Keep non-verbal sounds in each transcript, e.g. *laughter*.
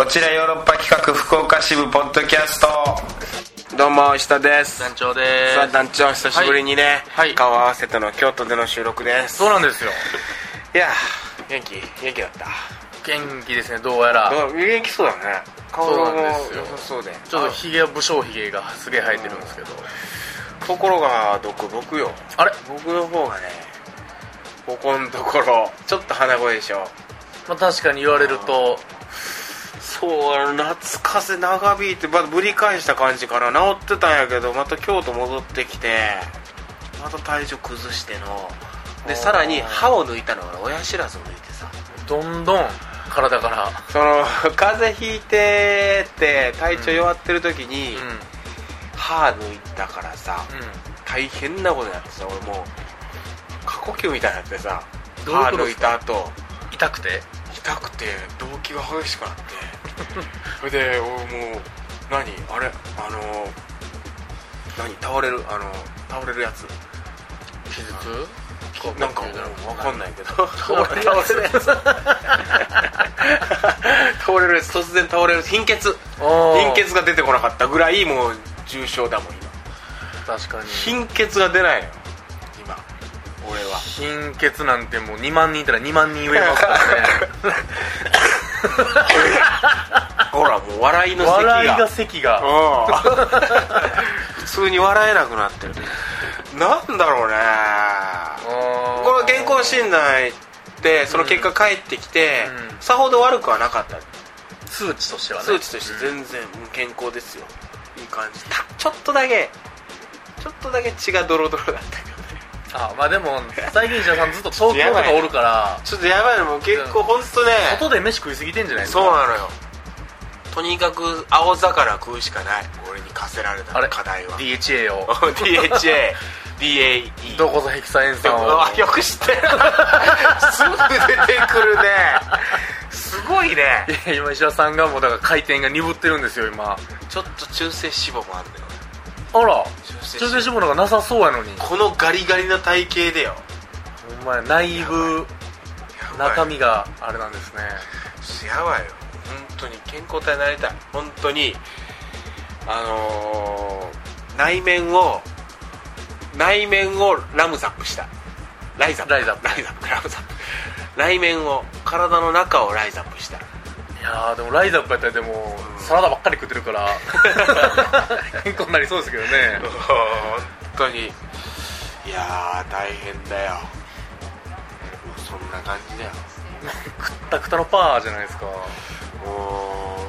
こちらヨーロッパ企画福岡支部ポッドキャスト。どうも石田です。団長でさあ団長久しぶりにね、はい。顔合わせての京都での収録です。そうなんですよ。いや。元気？元気だった。元気ですねどうやら。元気そうだね。顔もそうなんですよ。良さそうでちょっとひげは武将ひげがすげえ生えてるんですけど。ところがどこ僕よ。あれ？僕の方がねここのところちょっと鼻声でしょ。まあ確かに言われるとそう夏風邪長引いてまたぶり返した感じから治ってたんやけどまた京都戻ってきてまた体調崩しての。でさらに歯を抜いたのが親知らずを抜いてさ。どんどん体から。その *laughs* 風邪ひいてって体調弱ってる時に、うん。歯抜いたからさう大変なことになってさ俺もう過呼吸みたいになってさどういう歯抜いた後。ん痛くて？痛くて動悸が激しくなって。*laughs* それで俺もう何？あれ？あの何？倒れるあの倒れるやつ。手術なんか分かんないけど。倒れるやつ。*laughs* 倒れるやつ。突然倒れる貧血。貧血が出てこなかったぐらいもう重症だもん今。確かに。貧血が出ないの貧血なんてもう2万人いたら2万人言えますからね。*laughs* ほらもう笑いの咳が。笑いが咳が。うん。普通に笑えなくなってる。なんだろうね。これ健康診断行ってその結果返ってきて、うん。さほど悪くはなかった。数値としてはね。数値として全然健康ですよ。いい感じ。たちょっとだけ。ちょっとだけ血がドロドロだったあまあでも最近者さんずっと東京とかおるから。ちょっとやばいのもう結構本当ね。外で飯食いすぎてんじゃないですか？そうなのよ。とにかく青魚食うしかない。俺に課せられたあれ？課題は。DHA を。DHA *laughs* DAE どこぞヘキサエン酸うをわよく知ってる。すぐ出てくるね。すごいね。今石田さんがもうだから回転が鈍ってるんですよ今。ちょっと中性脂肪もあるんだよあら。中中性脂肪の方がなさそうやのに。このガリガリな体型でよ。ほんまや内部中身があれなんですね。やばいよ。本当に健康体になりたい。本当にあのー内面を内面をラムザップした。ライザップ。ライザップ。ライザップ。ラムザップ。内面を体の中をライザップしたいやーでもライザップやったらでもサラダばっかり食ってるから *laughs* 健康になりそうですけどね。本当に。いやー大変だよ。そんな感じだよ。くったくたのパーじゃないですか。も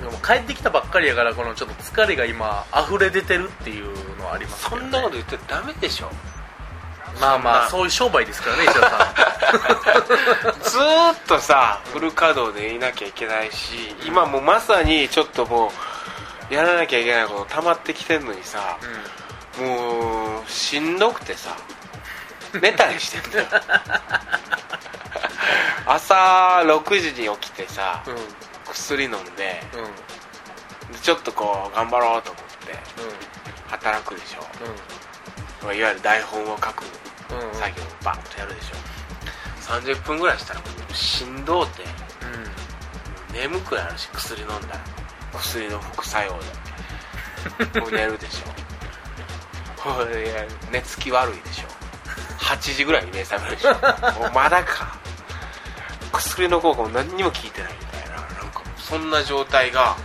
でも帰ってきたばっかりやからこのちょっと疲れが今溢れ出てるっていうのはありますね、うそんなこと言ってダメでしょ。まあまあそういう商売ですからね石田さずーっとさフル稼働でいなきゃいけないし今もうまさにちょっともうやらなきゃいけないこと溜まってきてんのにさん、もうしんどくてさ寝たりしてんだよ。朝6時に起きてさうんうん薬飲んでうん。うんでちょっとこう頑張ろうと思って働くでしょ。まあいわゆる台本を書くうん。うん作業をバッとやるでしょ30分ぐらいしたらもうしんどうて。眠くなるし薬飲んだら。薬の副作用で。*laughs* もう寝るでしょ。ほいで寝つき悪いでしょ。8時ぐらいに目覚めるでしょ。*laughs* もうまだか。薬の効果も何にも効いてないみたいな。なんかそんな状態が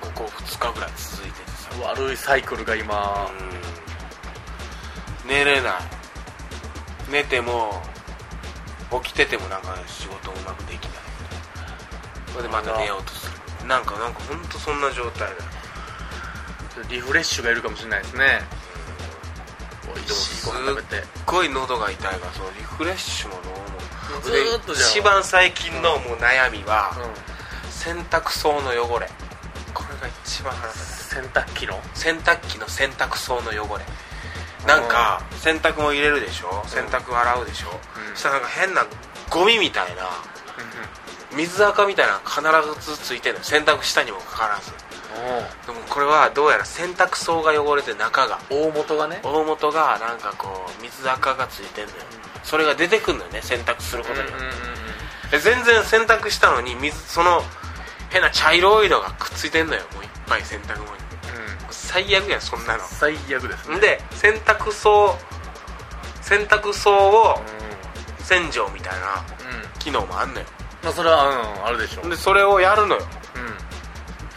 ここ2日ぐらい続いててさ。うん悪いサイクルが今。うん。寝れない。寝ても起きててもなんか仕事うまくできない。それでまた寝ようとする。なんかなんか本当そんな状態だよ。リフレッシュがいるかもしれないですね。美味しいご飯食べて。すっごい喉が痛いからそのリフレッシュもどうもずーっとじゃあで一番最近のもう悩みは、うん。洗濯槽の汚れ。これが一番腹立洗濯機の？つ洗濯機の洗濯槽の汚れなんか洗濯も入れるでしょ？洗濯洗うでしょ、うん。そしたらなんか変なゴミみたいな水垢みたいな必ずついてるのよ。洗濯したにもかかわらず。でもこれはどうやら洗濯槽が汚れて中が大元がね。大元がなんかこう水垢がついてんのよ、それが出てくんのよね洗濯することによって、で全然洗濯したのに水その変な茶色いのがくっついてんのよ。もういっぱい洗濯物に最悪やんそんなの。最悪ですね。で洗濯槽洗濯槽を洗浄みたいな機能もあんのよまあそれはうんあるでしょう。でそれをやるのよ。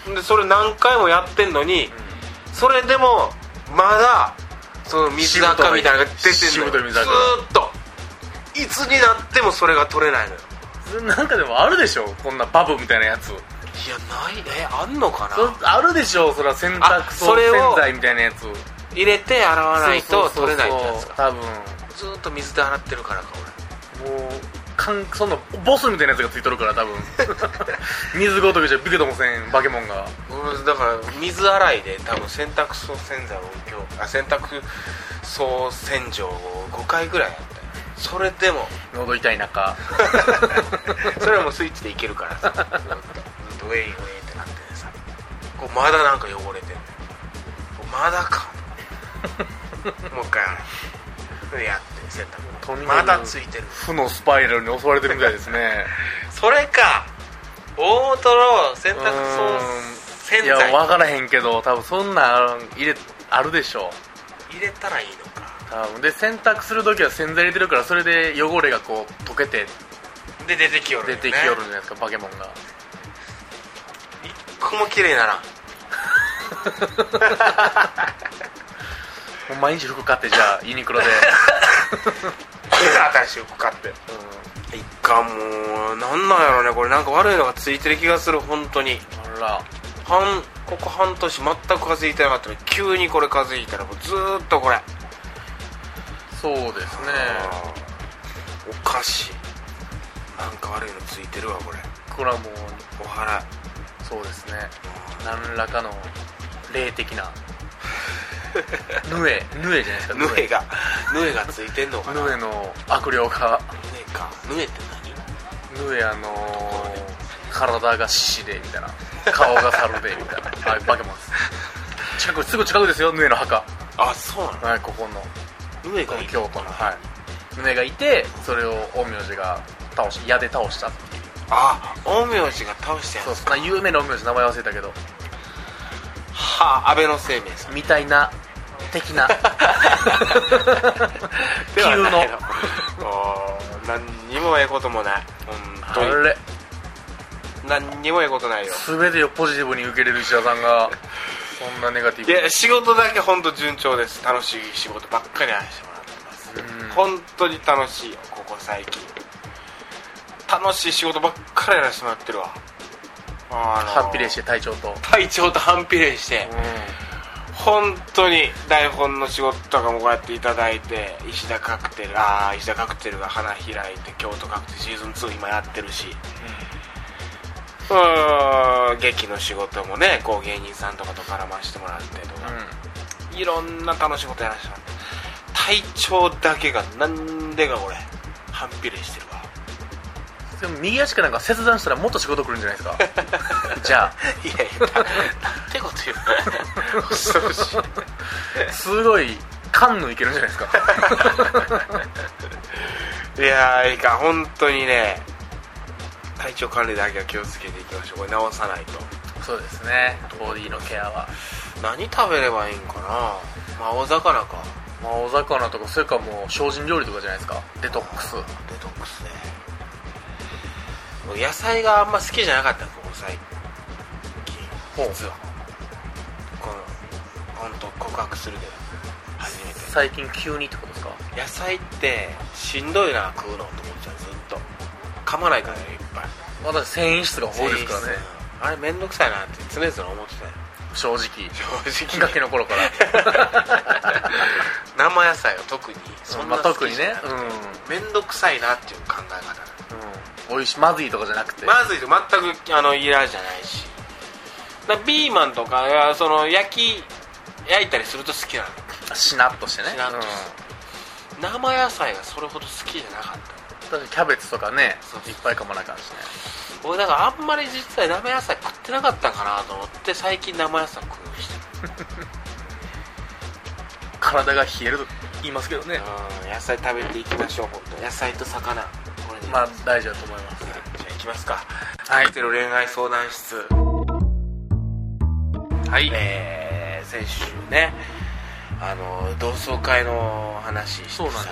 うん。でそれ何回もやってんのにそれでもまだその水垢みたいなのが出てんのよ。ずーっと。いつになってもそれが取れないのよ。うんなんかでもあるでしょこんなバブみたいなやついやないえあんのかな？そあるでしょそれは洗あ濯槽洗剤みたいなやつ。入れて洗わないと取れないってやつか。多分。ずーっと水で洗ってるからかもうかんそんなボスみたいなやつがついとるから多分。*laughs* 水ごときじゃビケともせんバケモンが。俺俺だから水洗いで多分洗濯槽洗剤を今日あ洗濯槽洗浄を5回ぐらいやったよ。それでも。喉痛い中。*laughs* それはもうスイッチでいけるからさ。ず *laughs* っとずっとウェイウェイってなっててさこうまだなんか汚れてんの。よこうまだか。*laughs* もう一回洗うでやって洗濯まだついてる負のスパイラルに襲われてるみたいですね。*laughs* それか大元の洗濯槽洗いや剤分からへんけど多分そんなん入れあるでしょ入れたらいいのか。多分。で洗濯する時は洗剤入れてるからそれで汚れがこう溶けてで出てきよるよね。出てきよるじゃないですかバケモンが一個も綺麗なら毎日 *laughs* 服買ってじゃあユニクロで、*laughs* 新しい服買って。一回もうなんなんやろねこれ。なんか悪いのがついてる気がする本当に。あら。半ここ半年全く風邪ひいてなかったのに急にこれ風邪ひいたらもうずーっとこれ。そうですね。おかしい。なんか悪いのついてるわこれ。これはもう。お腹そうですね。何らかの霊的な。ヌエヌエじゃないですか *laughs* ヌエが。ヌエ。がついてんのかな？ヌエの悪霊がヌエか。ヌエってヌエあのー、体が獅子でみたいな。顔が猿でみたいな。ああいうバケモンです。近くすぐ近くですよヌエの墓。何あそうなの？はいここの。ヌエが京都のはい。ヌエがいてそれを陰陽師が倒し矢で倒したっあ陰陽師が倒したやつそうそんな有名な陰陽師名前忘れたけど。はあ安倍の生命さん。みたいな的な。*laughs* 急の。何にもええこともない。あ本当に。れ。何にもええことないよ。全てをポジティブに受け入れる石田さんがそんなネガティブいや仕事だけ本当順調です。楽しい仕事ばっかりやらせてもらってます。うん。本当に楽しいよここ最近楽しい仕事ばっかりやらせてもらってるわ。あのハッピレして隊長と。隊長と反比例して本当に台本の仕事とかもこうやっていただいて石田カクテルああ石田カクテルが花開いて京都カクテルシーズン2今やってるしうーん劇の仕事もねこう芸人さんとかと絡ましてもらってとか、いろんな楽しいことやらせてもらって体調だけがなんでかこれ反比例してるわでも右足かなんか切断したらもっと仕事来るんじゃないですか *laughs* じゃいやいやななんてこと言う。の *laughs* 恐ろしすごいカンヌいけるんじゃないですか。*laughs* いやーいいか本当にね。体調管理だけは気をつけていきましょう。これ直さないと。そうですね。ボディのケアは。何食べればいいんかな。まあ青魚か。まあお魚とかそれかもう精進料理とかじゃないですか。デトックス。デトックスね。僕野菜があんま好きじゃなかったここ最近。実は。この本当告白するけど初めて。最近急にってことですか？野菜ってしんどいな食うのと思っちゃうずっと。噛まないからねいっぱい。私繊維質が多いですからね。あれめんどくさいなって常々思ってたよ。正直。正直。ガキの頃から。*laughs* 生野菜は特にそんなまあ特にね好きじゃなくて。うめんどくさいなっていう考え方。ん、うん、美味しいまずいとかじゃなくて。まずいと全くあの嫌じゃないし。だからピーマンとかその焼き焼いたりすると好きなの。しなっとしてね。しなっとして。生野菜がそれほど好きじゃなかった。うん、確かにキャベツとかねいっぱいかまなあかんしね。俺だからあんまり実は生野菜食ってなかったんかなと思って最近生野菜食うようにしてる *laughs* 体が冷えると言いますけどね。うん野菜食べていきましょう本当野菜と魚まあ大事だと思います。じゃあきますか。はい。カクテル恋愛相談室。はい。えー、先週ねあの同窓会の話してそうなんさ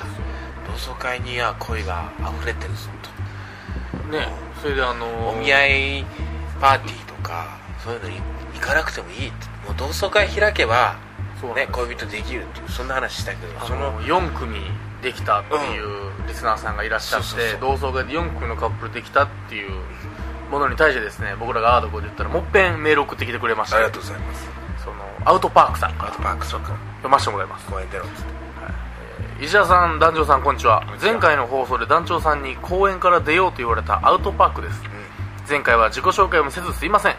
同窓会には恋が溢れてるぞね。それであのとお見合いパーティーとかそういうのに行かなくてもいいって。もう同窓会開けば、ね、恋人できるっていうそんな話したけどその4組できたっていうリスナーさんがいらっしゃって、同窓会で4組のカップルできたっていうものに対してですね僕らがアードコで言ったらもっぺんメール送ってきてくれましてありがとうございます。そのアウトパークさんからアートパークそっか。読ませてもらいます。公園出ろっつって石田さん団長さんこんにちは。前回の放送で団長さんに公園から出ようと言われたアウトパークです。前回は自己紹介もせずすいません。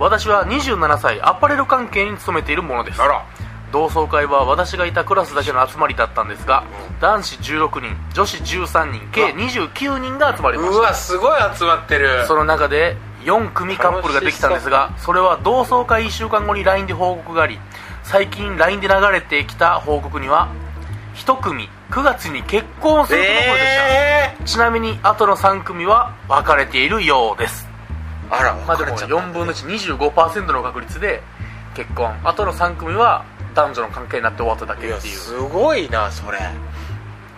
私は27歳アパレル関係に勤めているものです。あら同窓会は私がいたクラスだけの集まりだったんですが、うん。男子16人女子13人計29人が集まりました。うわすごい集まってる。その中で4組カップルができたんですがそれは同窓会1週間後に LINE で報告があり最近 LINE で流れてきた報告には1組9月に結婚するとのことでした、えちなみに後の3組は別れているようです。ー、あらまあでも別れちゃった4分の125%の確率で結婚。あとの3組は男女の関係になって終わっただけっていう。すごいなそれ。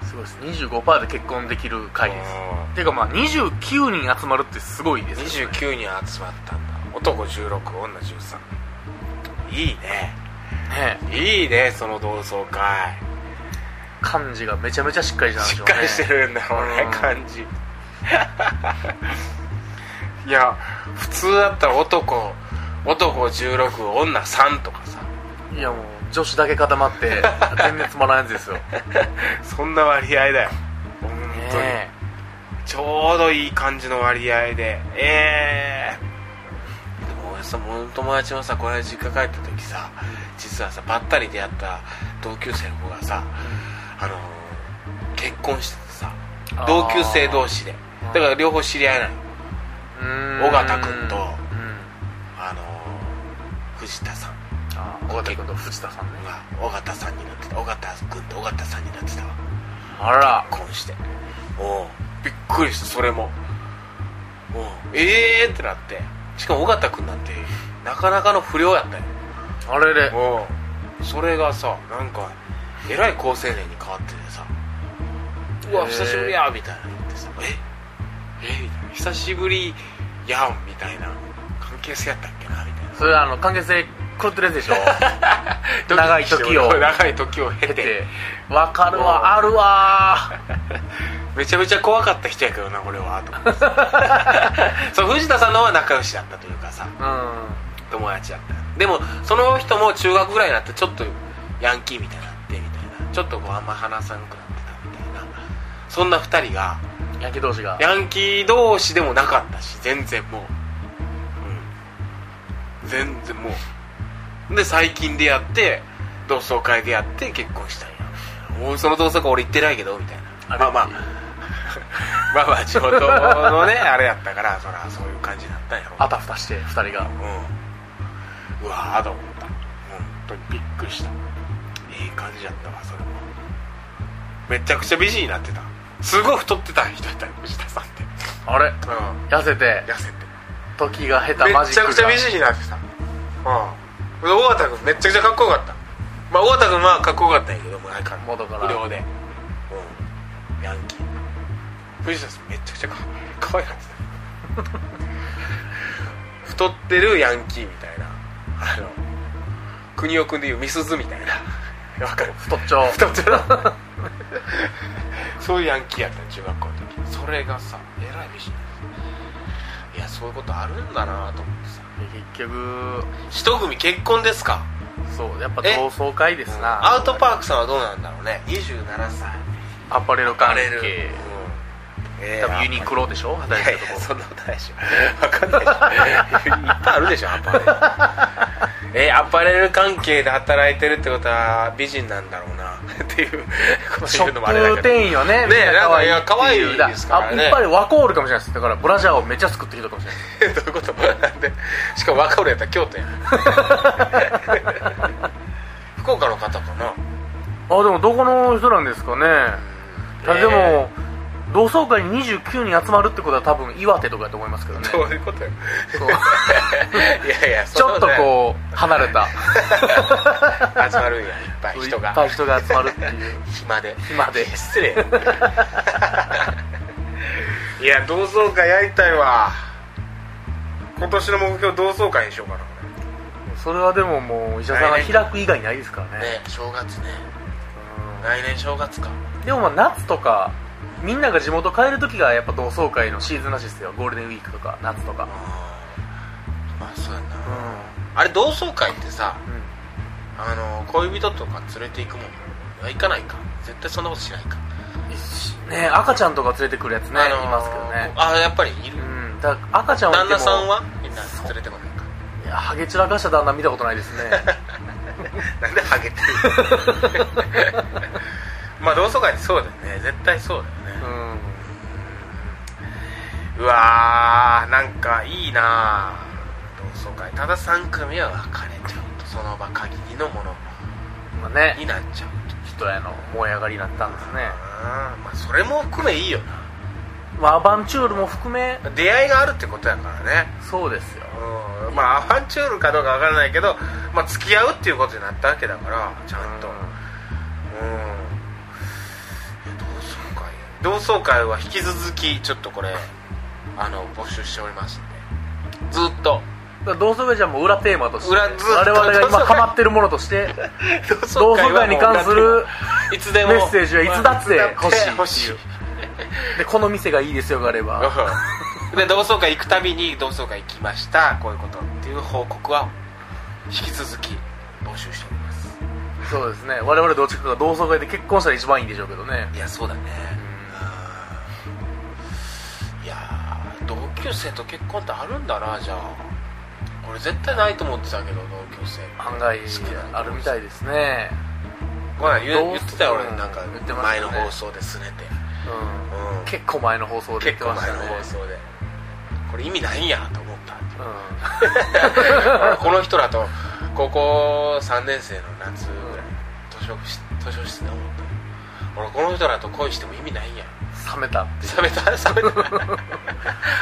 すごいです。25%で結婚できる回です。うん。ていうかまあ29人集まるってすごいですよね。29人集まったんだ。男16女13いいね。ね。いいねその同窓会。漢字がめちゃめちゃしっかりしたんでしっしょうねかりしてるんだろうねうん。感じ。いや普通だったら男男16女3とかさ。いやもう女子だけ固まって全然つまらないやつですよ。*laughs* そんな割合だよ。本当に、ねちょうどいい感じの割合で。ええ。でも俺さもう友達もさこの間実家帰った時さ実はさばったり出会った同級生の子がさあのー結婚しててさ同級生同士で。だから両方知り合いなのうーん。尾形君とうん。あのー藤田さんあ尾形君と藤田さんねが尾形さんになってた尾形君と尾形さんになってたわ。あら。結婚して。おう。びっくりしたそれも。おう。ええー、ってなって。しかも尾形君なんてなかなかの不良やったよ。あれれ。おう。それがさなんかえらい好青年に変わっててさ。うわ久しぶりやみたいな言ってさ。え？え？みたいな。久しぶりやんみたいな。関係性やったっけなみたいな。それあの関係性狂ってるやつでしょ長い時を長い時を経てわかるわあるわめちゃめちゃ怖かった人やけどな俺はと思ってそう藤田さんの方は仲良しだったというかさうん友達やったでもその人も中学ぐらいになってちょっとヤンキーみたいになってみたいなちょっとこうあんま話さなくなってたみたいなそんな二人がヤンキー同士がヤンキー同士でもなかったし全然もううん全然もうで最近出会って同窓会でやって結婚したんや。もうその同窓会俺行ってないけどみたいな。まあまあ。*laughs* まあまあ地元のね *laughs* あれやったからそらそういう感じになったんやろあたふたして2人が。うん。うわーと思った。本当にびっくりした。いい感じやったわそれも。めちゃくちゃ美人になってた。すごい太ってた人やったよ藤田さんって。あれ？うん。痩せて。痩せて。時が経ためマジックが。ちゃくちゃ美人になってた。うん尾形君めっちゃくちゃかっこよかった。まあ尾形君はかっこよかったんやけど前から元から。不良で。うん。ヤンキー。藤田さんめちゃくちゃかかわいかった。*laughs* 太ってるヤンキーみたいな。あの国尾君でいうみすずみたいな。わかる。太っちょ。太ってるそういうヤンキーやったの中学校の時。それがさえらい美人い。やそういうことあるんだなと思って。さ結局一組結婚ですか？そうやっぱえ？同窓会ですな。アウトパークさんはどうなんだろうね。27歳。アパレル関係え多分ユニクロでしょ？い働いてるとこ。そんなことないでしょ。*laughs* 分かんないでしょ。いっぱいあるでしょアパレル。*laughs* えアパレル関係で働いてるってことは美人なんだろうな。っていうことショップ店員はねねなんかいや可愛いですからね。っぱいワコールかもしれないです。だからブラジャーをめっちゃ作ってきたかもしれない。*laughs* どういうこと？なんでしかも若俺やったら京都や福岡の方かな。あでもどこの人なんですかね。あでも同窓会に29人集まるってことは多分岩手とかだと思いますけどね。どういうことよ。いやいや *laughs* ちょっとこう離れた。う *laughs* 集まるんや。いっぱい人いっがぱい人が集まるっていう。暇で。暇で。失礼。*laughs* いや同窓会やりたいわ。今年の目標同窓会にしようかなこそれはでももう医者さんが開く以外ないですからね。れね正月ね。うん。来年正月か。でもまあ夏とかみんなが地元帰る時がやっぱ同窓会のシーズンらしいですよ。ゴールデンウィークとか夏とか。まあそうやな、うあれ同窓会ってさん、あの恋人とか連れて行くもん。行かないか。絶対そんなことしないか。うん、ね赤ちゃんとか連れてくるやつね、あのーいますけどね。あやっぱりいる、うん。だから赤ちゃんはいても旦那さんは？みんな連れてこないか。いやハゲ散らかした旦那見たことないですね。*laughs* なんでハゲてる *laughs* まあ同窓会ってそうだよね。絶対そうだよね。うん。うわーなんかいいな同窓会。ただ3組は別れちゃうとその場限りのもの。まあね。になっちゃう人への燃え上がりになったんですね。うん。まあそれも含めいいよまあアバンチュールも含め。な出会いがあるってことやからね。そうですよ。うん。まあアバンチュールかどうかわからないけど、まあ、付き合うっていうことになったわけだからちゃんと。うん同窓会は引き続きちょっとこれあの募集しておりますんで。ずっと。同窓会じゃもう裏テーマとして裏ずっと我々が今ハマってるものとして同窓会に関するいつでも。メッセージはいつだって欲しいでこの店がいいですよがあればうんで同窓会行くたびに同窓会行きました。こういうことっていう報告は引き続き募集しております。そうですね。我々どっちかが同窓会で結婚したら一番いいんでしょうけどね。いやそうだね同級生と結婚ってあるんだなじゃあ。俺絶対ないと思ってたけど同級生。案外あるみたいですね。これ言同言ってたよ俺うん。なんか前の放送ですねて。うん。うん。結構前の放送で言っ結構前てましたね。の放送で。これ意味ないんやと思ったう。*laughs* 俺この人らと高校3年生の夏ぐらい図書室図書室で思った。俺この人らと恋しても意味ないんやん冷めた。冷めた？冷めた。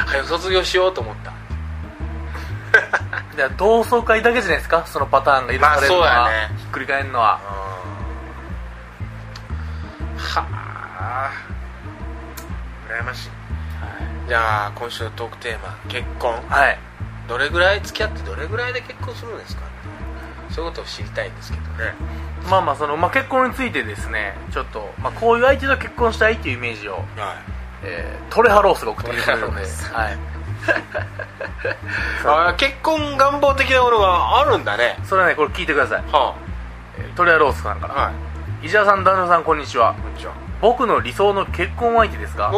早く卒業しようと思った。で同窓会だけじゃないですか？そのパターンが許されるのは、まあそうやね。ひっくり返るのは。はあ。羨ましい、じゃあ今週のトークテーマ結婚。はい。どれぐらい？付き合ってどれぐらいで結婚するんですかそういうことを知りたいんですけどねまあまあその、まあ、結婚についてですねちょっと、まあ、こういう相手と結婚したいっていうイメージを、はい。えートレハロースが送ってきてくれるのではい。*laughs* あ結婚願望的なものがあるんだね。それはねこれ聞いてください、はえートレハロースさんから、あはい。石田さん旦那さんこんにちは。こんにちは。僕の理想の結婚相手ですが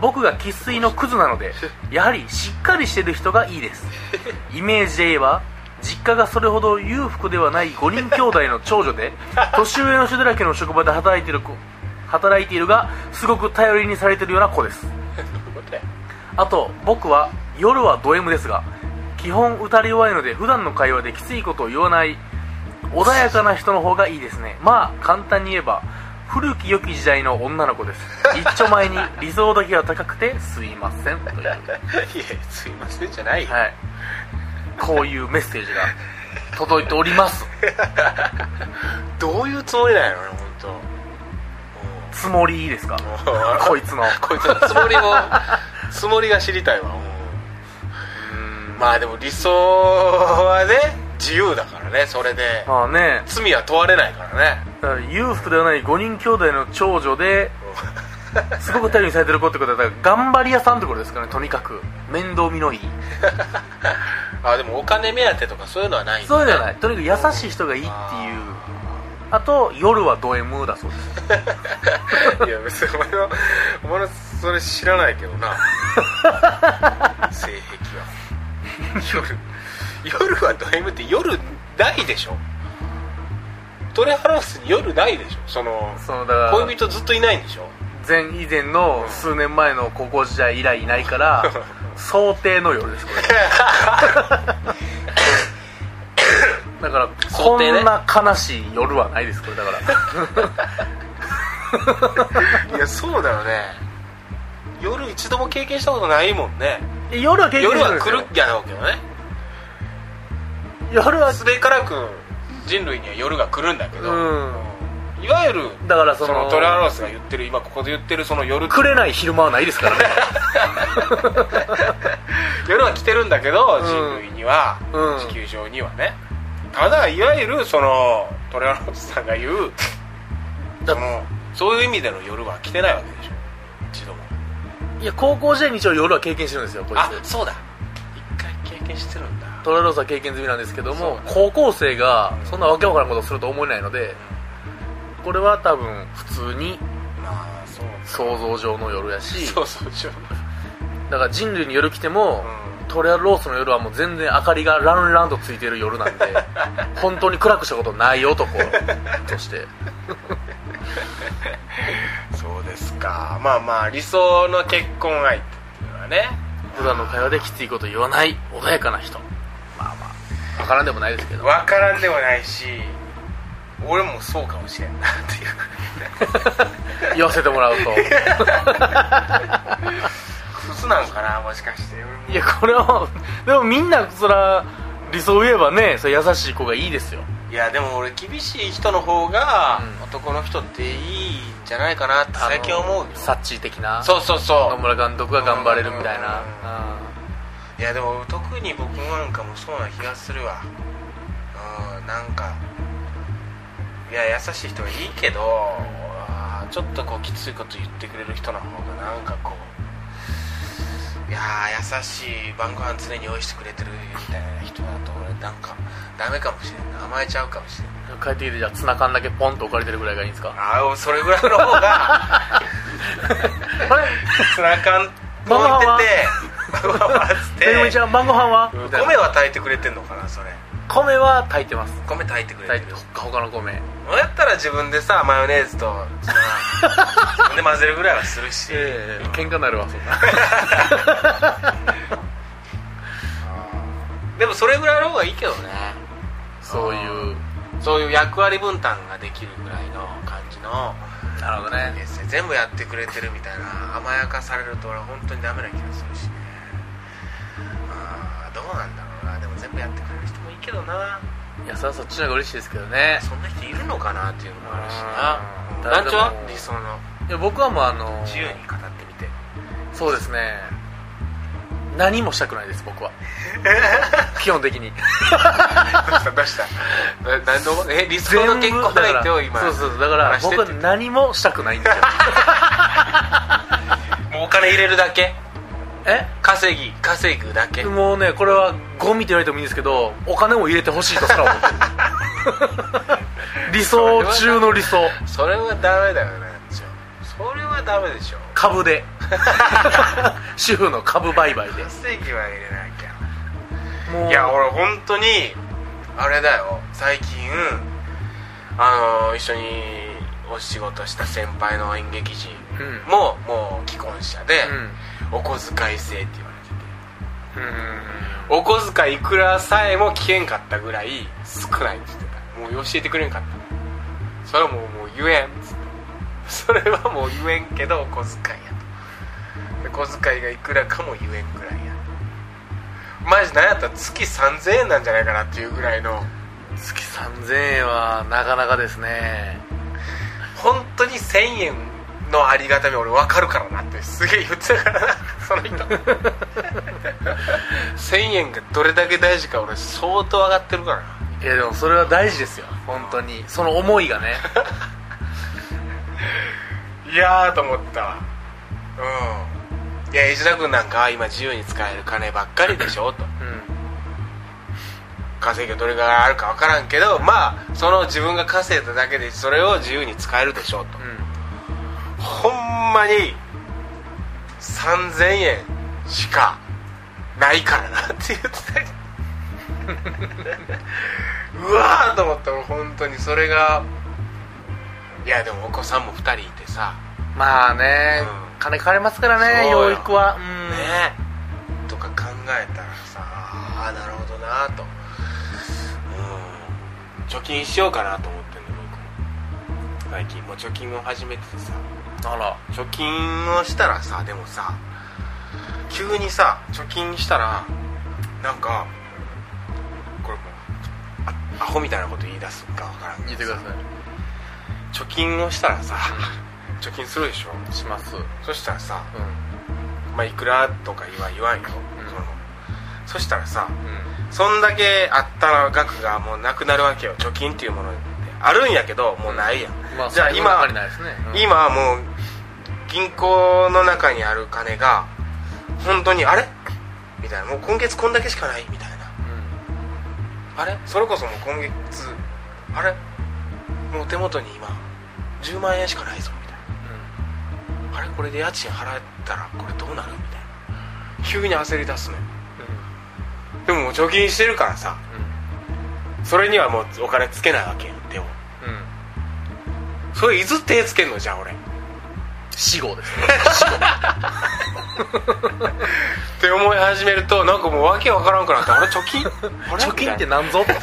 僕が生粋のクズなのでやはりしっかりしてる人がいいです。*laughs* イメージで言えば実家がそれほど裕福ではない5人兄弟の長女で *laughs* 年上の人だらけの職場で働いている子働いているがすごく頼りにされてるような子です。あと僕は夜はド M ですが基本打たれ弱いので普段の会話できついことを言わない穏やかな人の方がいいですね。まあ簡単に言えば古き良き時代の女の子です。一丁前に *laughs* 理想だけが高くてすいませんという。いやすいませんじゃないよ、はいこういうメッセージが届いております。*laughs* どういうつもりなんやろね本当。つもりですか？う *laughs* んこいつの。こいつのつもりも *laughs* つもりが知りたいわう。んまあでも理想はね自由だからねそれで。まあね。罪は問われないからね。だから裕福ではない5人兄弟の長女ですごく頼りにされてる子ってことはだから頑張り屋さんってことですかねとにかく。面倒見のいい。*laughs* あでもお金目当てとかそういうのはないそういうのはない。とにかく優しい人がいいっていう。あと夜はド M だそうです。*laughs* いや別にお前はお前のそれ知らないけどな。*laughs* 性癖は。夜。夜はド M って夜ないでしょ。トレハロースに夜ないでしょ。そのそのだから。恋人ずっといないんでしょ前以前の数年前の高校時代以来いないから *laughs* 想定の夜ですこれ。*laughs* だからこ想定ね。んな悲しい夜はないですこれだから。*laughs* いやそうだよね。夜一度も経験したことないもんね。え夜は経験夜はするんですよ。来るやろうけどね。夜はすべからく人類には夜が来るんだけど、うんいわゆるだからそのトレアロースが言ってる今ここで言ってるその夜くれない昼間はないですからね。*laughs* 夜は来てるんだけど、ん。人類には、うん。地球上にはね。ただいわゆるそのトレアロースさんが言うだそのそういう意味での夜は来てないわけでしょ。一度も。いや高校時代に一応夜は経験してるんですよこいつ。あそうだ。一回経験してるんだ。トラロースは経験済みなんですけどもそうだ。高校生がそんなわけわからんことをすると思えないのでこれは多分普通にまあそう。想像上の夜やし。そうそうそうだから人類に夜来ても、うん。トレアロースの夜はもう全然明かりがランランとついてる夜なんで *laughs* 本当に暗くしたことない男として。*laughs* そうですか。まあまあ理想の結婚相手っていうのはね。普段の会話できついこと言わない穏やかな人。まあまあ分からんでもないですけど。分からんでもないし俺もそうかもしれんなっていう。言わせてもらうと。クズなんかなもしかして。俺もいやこれはでもみんなそら理想を言えばねそれ優しい子がいいですよ。いやでも俺厳しい人の方がうん。男の人っていいんじゃないかなって最近思うサッチー的な。そうそうそ野村監督が頑張れるみたいな。ういやでも特に僕なんかもそうな気がするわ。うんなんかいや優しい人はいいけどちょっとこうきついこと言ってくれる人の方がなんかこういやー優しい晩ご飯常に用意してくれてるみたいな人だと俺なんかダメかもしれんな。甘えちゃうかもしれんうん帰ってきてじゃあツナ缶だけポンと置かれてるぐらいがいいんですか？ああそれぐらいの方がツナ缶晩ご飯は持ってて晩ご飯は？っつってめぐみちゃん晩ご飯は？米は炊いてくれてんのかなそれ。米は炊いてます。米炊いてくれてる炊いて他の米やったら自分でさマヨネーズと自分で混ぜるぐらいはするし、ええ喧嘩になるわそんな。*laughs* でもそれぐらいの方がいいけどね。そういう。そういう役割分担ができるぐらいの感じの。なるほどね。全部やってくれてるみたいな甘やかされると俺本当にダメな気がするしね。ああどうなんだろうな。でも全部やってくれる人もいいけどないやそれはそっちの方が嬉しいですけどね。そんな人いるのかなっていうのもあるしうん。な団長は？理想の。いや僕はもうあの自由に語ってみて。そうですね。何もしたくないです僕は。*laughs* 基本的に。どうした？何の？え理想の結婚相手を今そうそうだから僕は何もしたくないんですよ。*laughs* もうお金入れるだけ？え？稼ぎ稼ぐだけ。もうねこれはゴミって言われてもいいんですけどお金を入れてほしいとすら思ってる。*laughs* 理想中の理想。それはダメだよねそれはダメでしょ。株で。*laughs* 主婦の株売買で。稼ぎは入れなきゃ。もう。いや俺本当にあれだよ。最近あの一緒にお仕事した先輩の演劇人うん。ももう既婚者で、うんお小遣い制って言われてて。うんお小遣いいくらさえも聞けんかったぐらい少ないって言って。たもう教えてくれんかった。それはもうもう言えんっつって。それはもう言えんけどお小遣いやと。で小遣いがいくらかも言えんぐらいや。マジなんやったら月3000円なんじゃないかなっていうぐらいの。月3000円はなかなかですね。本当に1000円のありがたみ俺分かるからなってすげえ言ってたからな。*laughs* その人。1000円がどれだけ大事か俺相当上がってるからな。いやでもそれは大事ですよ。本当に。その思いがね。*laughs* いやーと思った。わうん。いや石田君なんかは今自由に使える金ばっかりでしょと。うん。稼ぎがどれぐらいあるか分からんけどまあその自分が稼いだだけでそれを自由に使えるでしょうとほんまに3000円しかないからなって言ってた *laughs* うわーと思ったもん本当にそれがいやでもお子さんも2人いてさ。まあね、うん。金かかりますからね養育は。うん。ね。とか考えたらさああなるほどなと。うん。貯金しようかなと思ってんの僕も。最近もう貯金を始めててさあら貯金をしたらさでもさ急にさ貯金したらなんかこれもアホみたいなこと言い出すかわからん言ってくださ貯金をしたらさ貯金するでしょ？いします。うんそしたらさ、まあ、いくらとか言わ言わんよ、ん。そのそしたらさうん。そんだけあった額がもうなくなるわけよ。貯金っていうものって。あるんやけどもうないやん、まあじゃあ今今はもう銀行の中にある金が本当にあれ？みたいな。もう今月こんだけしかないみたいな。あれ？それこそもう今月あれ？もう手元に今10万円しかないぞみたいな。あれ？これで家賃払ったらこれどうなる？みたいな。急に焦り出すのよ。でももう貯金してるからさそれにはもうお金つけないわけやん手をうん。うんそれいつ手つけんの？じゃあ俺死後です。ねって思い始めるとなんかもう訳わからんくなってあれ貯金？*laughs* 貯金ってな何ぞって。*laughs*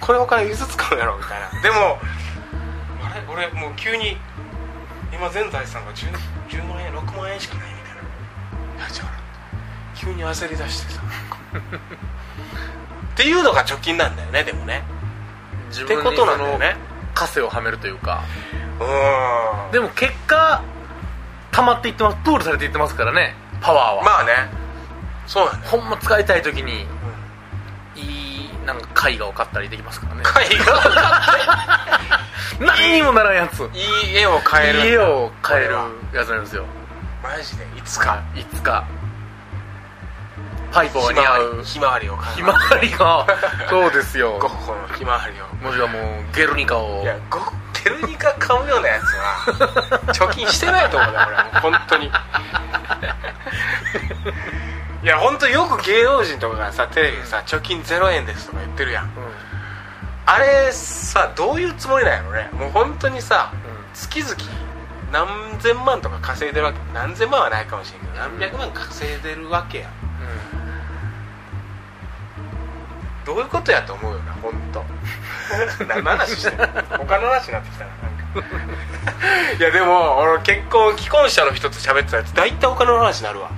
これお金いつ使うんやろみたいなでもあれ俺もう急に今全財産が 10, 10万円6万円しかないみたいな。いやじゃあ急に焦り出してさ。*laughs* っていうのが貯金なんだよねでもね。自ってことなんだよね。枷をはめるというかでも結果溜まっていってますプールされていってますからね。パワーは、まあね。そうなんだよ、ほんま使いたい時にいいなんか絵画を買ったりできますからね。絵画 *laughs* 何にもならんやつ。いい絵を変える。家を変えるやつなんですよ。マジで？いつか？いつか。パイポが似合う。ひまわりを買ひうまわりが。*laughs* そうですよ。ゴッホのひまわりを。もしくはもうゲルニカを。いやゴゲルニカ買うようなやつは貯金してないと思うよ俺は。もう本当に。いや本当よく芸能人とかがさテレビでさ貯金0円ですとか言ってるやん。うん。あれさどういうつもりなんやろね。もう本当にさう月々何千万とか稼いでるわけ。何千万はないかもしれんけど何百万稼いでるわけや。ん。どういうことやと思うよな本当 *laughs* 何の話してんの？他の話になってきたななんか。*laughs* いやでも俺結婚既婚者の人と喋ってたやつ大体お金の話になるわ。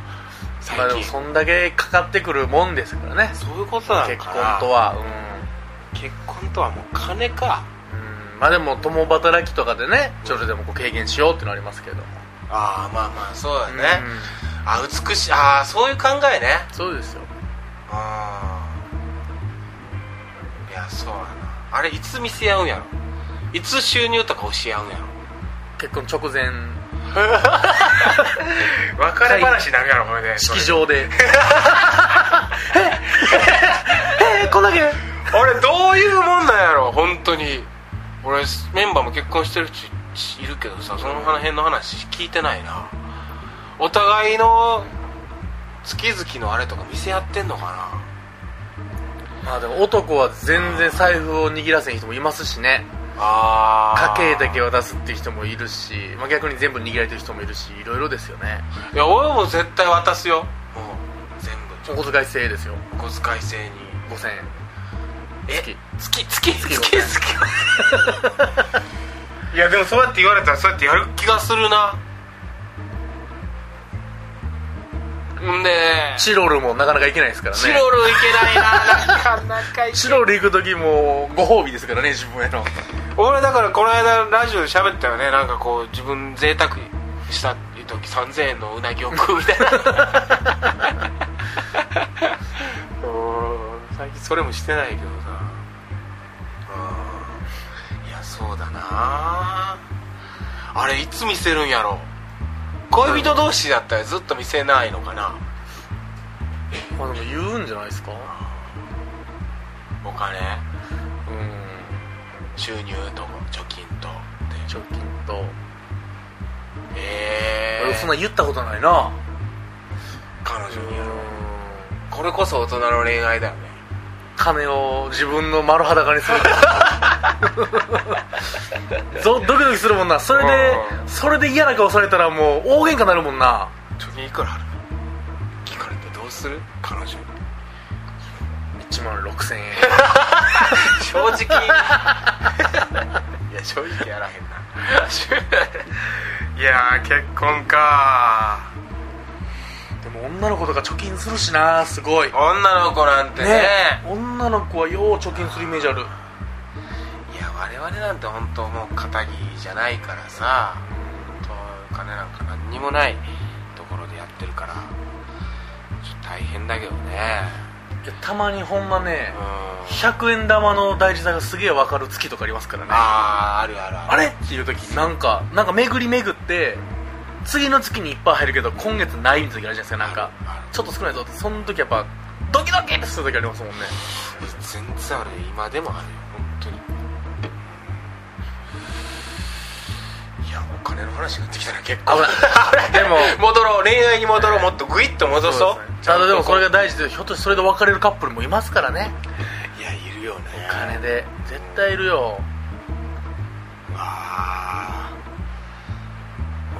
最まあで近、もそんだけかかってくるもんですからね。そういうことなの結かな。婚とは。結婚とはもう金か。うん、うん、まあでも共働きとかでねちょっとでもこう軽減しようってのありますけども。ああまあまあそうだね、うん。あ美しい。ああそういう考えね。そうですよ。ああいやそうやなあれいつ見せ合うんやろ。いつ収入とか教え合うんやろ。結婚直前。*laughs* 別れ話になるやろこれで。式場で。ええこんだけ。あれどういうもんなんやろ本当に。俺メンバーも結婚してるしいるけどさその辺の話聞いてないな。お互いの月々のあれとか見せ合ってんのかまあでも男は全然財布を握らせん人もいますしね。なああ家計だけ渡すっていう人もいるし、まあ、逆に全部握られてる人もいるしいろいろですよね。いや俺も絶対渡すよ。もう全部。お小遣い制ですよ。お小遣い制に。5000円。え月。月月月月月。*laughs* いやでもそうやって言われたらそうやってやる気がするなでチロルもなかなか行けないですからね。チロルいけないな。なかなかチロル行く時もご褒美ですからね自分への。俺だからこの間ラジオで喋ったよね。なんかこう自分贅沢した時3000円のうなぎを食うみたいな。う *laughs* ん最近それもしてないけどさ。うんいやそうだな。あれいつ見せるんやろ恋人同士だったらずっと見せないのかな。まあでも言うんじゃないですか？お金。うん。収入と貯金と。で貯金と。ええ俺そんな言ったことないな。彼女にやろう。んこれこそ大人の恋愛だよね金を自分の丸裸にする。*laughs* ゾドキドキするもんな。それでうん。それで嫌な顔されたらもう大喧嘩なるもんな。貯金いくらある？聞かれてどうする？彼女。に1万6000円。*laughs* 正直。*laughs* いや正直やらへんな。いやー結婚かでも女の子とか貯金するしなすごい。女の子なんてね。ね。女の子はよう貯金するイメージある。いや我々なんて本当もう肩着じゃないからさお金なんか何にもないところでやってるからちょっと大変だけどね。いやたまにほんまねうん。100円玉の大事さがすげえ分かる月とかありますからねあああるあるあるあれっていう時なんかなんか巡り巡って次の月にいっぱい入るけど今月ないみたいな時あるじゃないですかなんか。ちょっと少ないぞって。その時やっぱドキドキってする時ありますもんね。全然あるよ。今でもあるよ。本当に。いやお金の話になってきたな結構。危ない。*laughs* でも戻ろう。恋愛に戻ろう。もっとグイッと戻そう。ただでもこれが大事でひょっとしてそれで別れるカップルもいますからね。いやいるよね。お金で。絶対いるよ。あー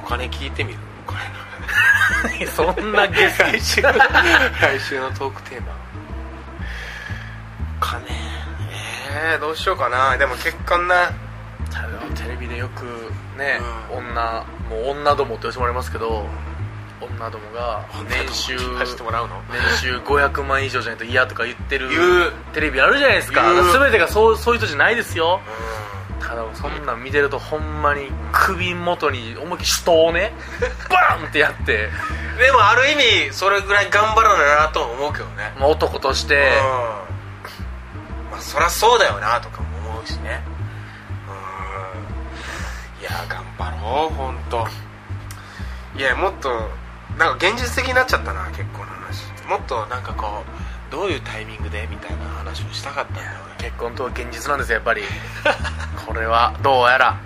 お金聞いてみる？お金のそんなゲス来週来週のトークテーマ。金。えー、どうしようかな。でも結婚なテレビでよくね、うん。女もう女どもって言わせてもらいますけど女どもが年収聞かせてもらうの？年収500万以上じゃないと嫌とか言ってるテレビあるじゃないですか。全てがそうそういう人じゃないですよ。うただそんなん見てるとほんまに首元に思いっきり手刀をね *laughs* バーンってやって、んでもある意味それぐらい頑張らななとも思うけどね。まあ、男として。うん。まあそりゃそうだよなとかも思うしね。うん。いや頑張ろう本当いやもっとなんか現実的になっちゃったな結婚の話。もっとなんかこうどういうタイミングでみたいな話をしたかったんだよ俺結婚とは現実なんですよやっぱり。*laughs* これはどうやら。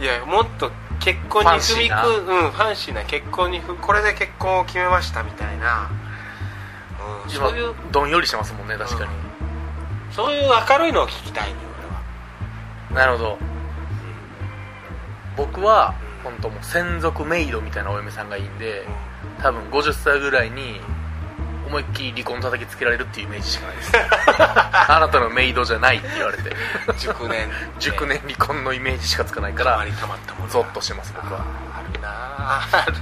いやもっと結婚に踏みファンシーくうんファンシーな結婚にふこれで結婚を決めましたみたいな、うん、今そういう。どんよりしてますもんね確かに、そういう明るいのを聞きたいのよ俺は。なるほど。僕は本当もう専属メイドみたいなお嫁さんがいいんで多分50歳ぐらいに思いっきり離婚叩きつけられるっていうイメージしかないです。*laughs* あなたのメイドじゃないって言われて。熟年。熟年離婚のイメージしかつかないからたまりたまったものが。ゾッとしてます僕は。あるなあある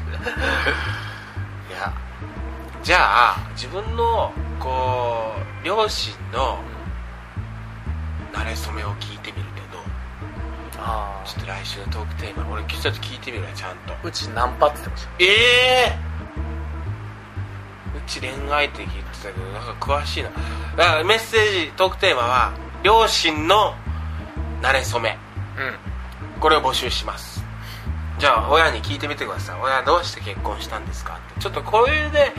いやじゃあ自分のこう両親の馴れ初めを聞いてみるけどあちょっと来週のトークテーマ俺ちょっと聞いてみるわちゃんと。うちナンパって言ってました。ええうち恋愛って聞いてたけどなんか詳しいな。だからメッセージトークテーマは両親の馴れ初め。うん。これを募集します。じゃあ親に聞いてみてください。親どうして結婚したんですかって。ちょっとこれで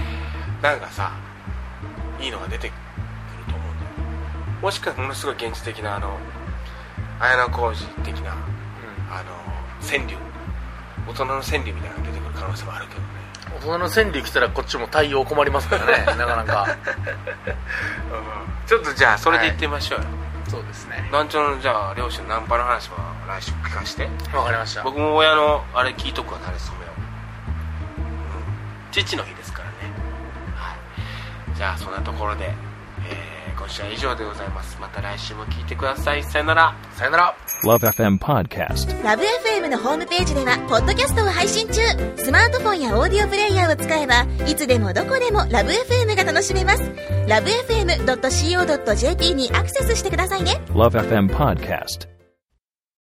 なんかさいいのが出てくると思うんだよ。もしくはものすごい現実的なあの綾小路的なあの川柳。大人の川柳みたいなのが出てくる可能性もあるけど。ね大人の川柳来たらこっちも対応困りますからね *laughs* なかなか。ちょっとじゃあそれで言ってみましょうよ、そうですね。団長のじゃあ両親のナンパの話は来週聞かして。わかりました。僕も親のあれ聞いとくわなれそめを、うん、父の日ですからね。はい。じゃあそんなところで、えー今週は以上でございます。また来週も聞いてください。さよなら。さよなら。Love FM Podcast. ラブ f m のホームページではポッドキャストを配信中。スマートフォンやオーディオプレイヤーを使えばいつでもどこでもラブ f m が楽しめます。ラブ FM.co.jp にアクセスしてくださいね。Love FM Podcast.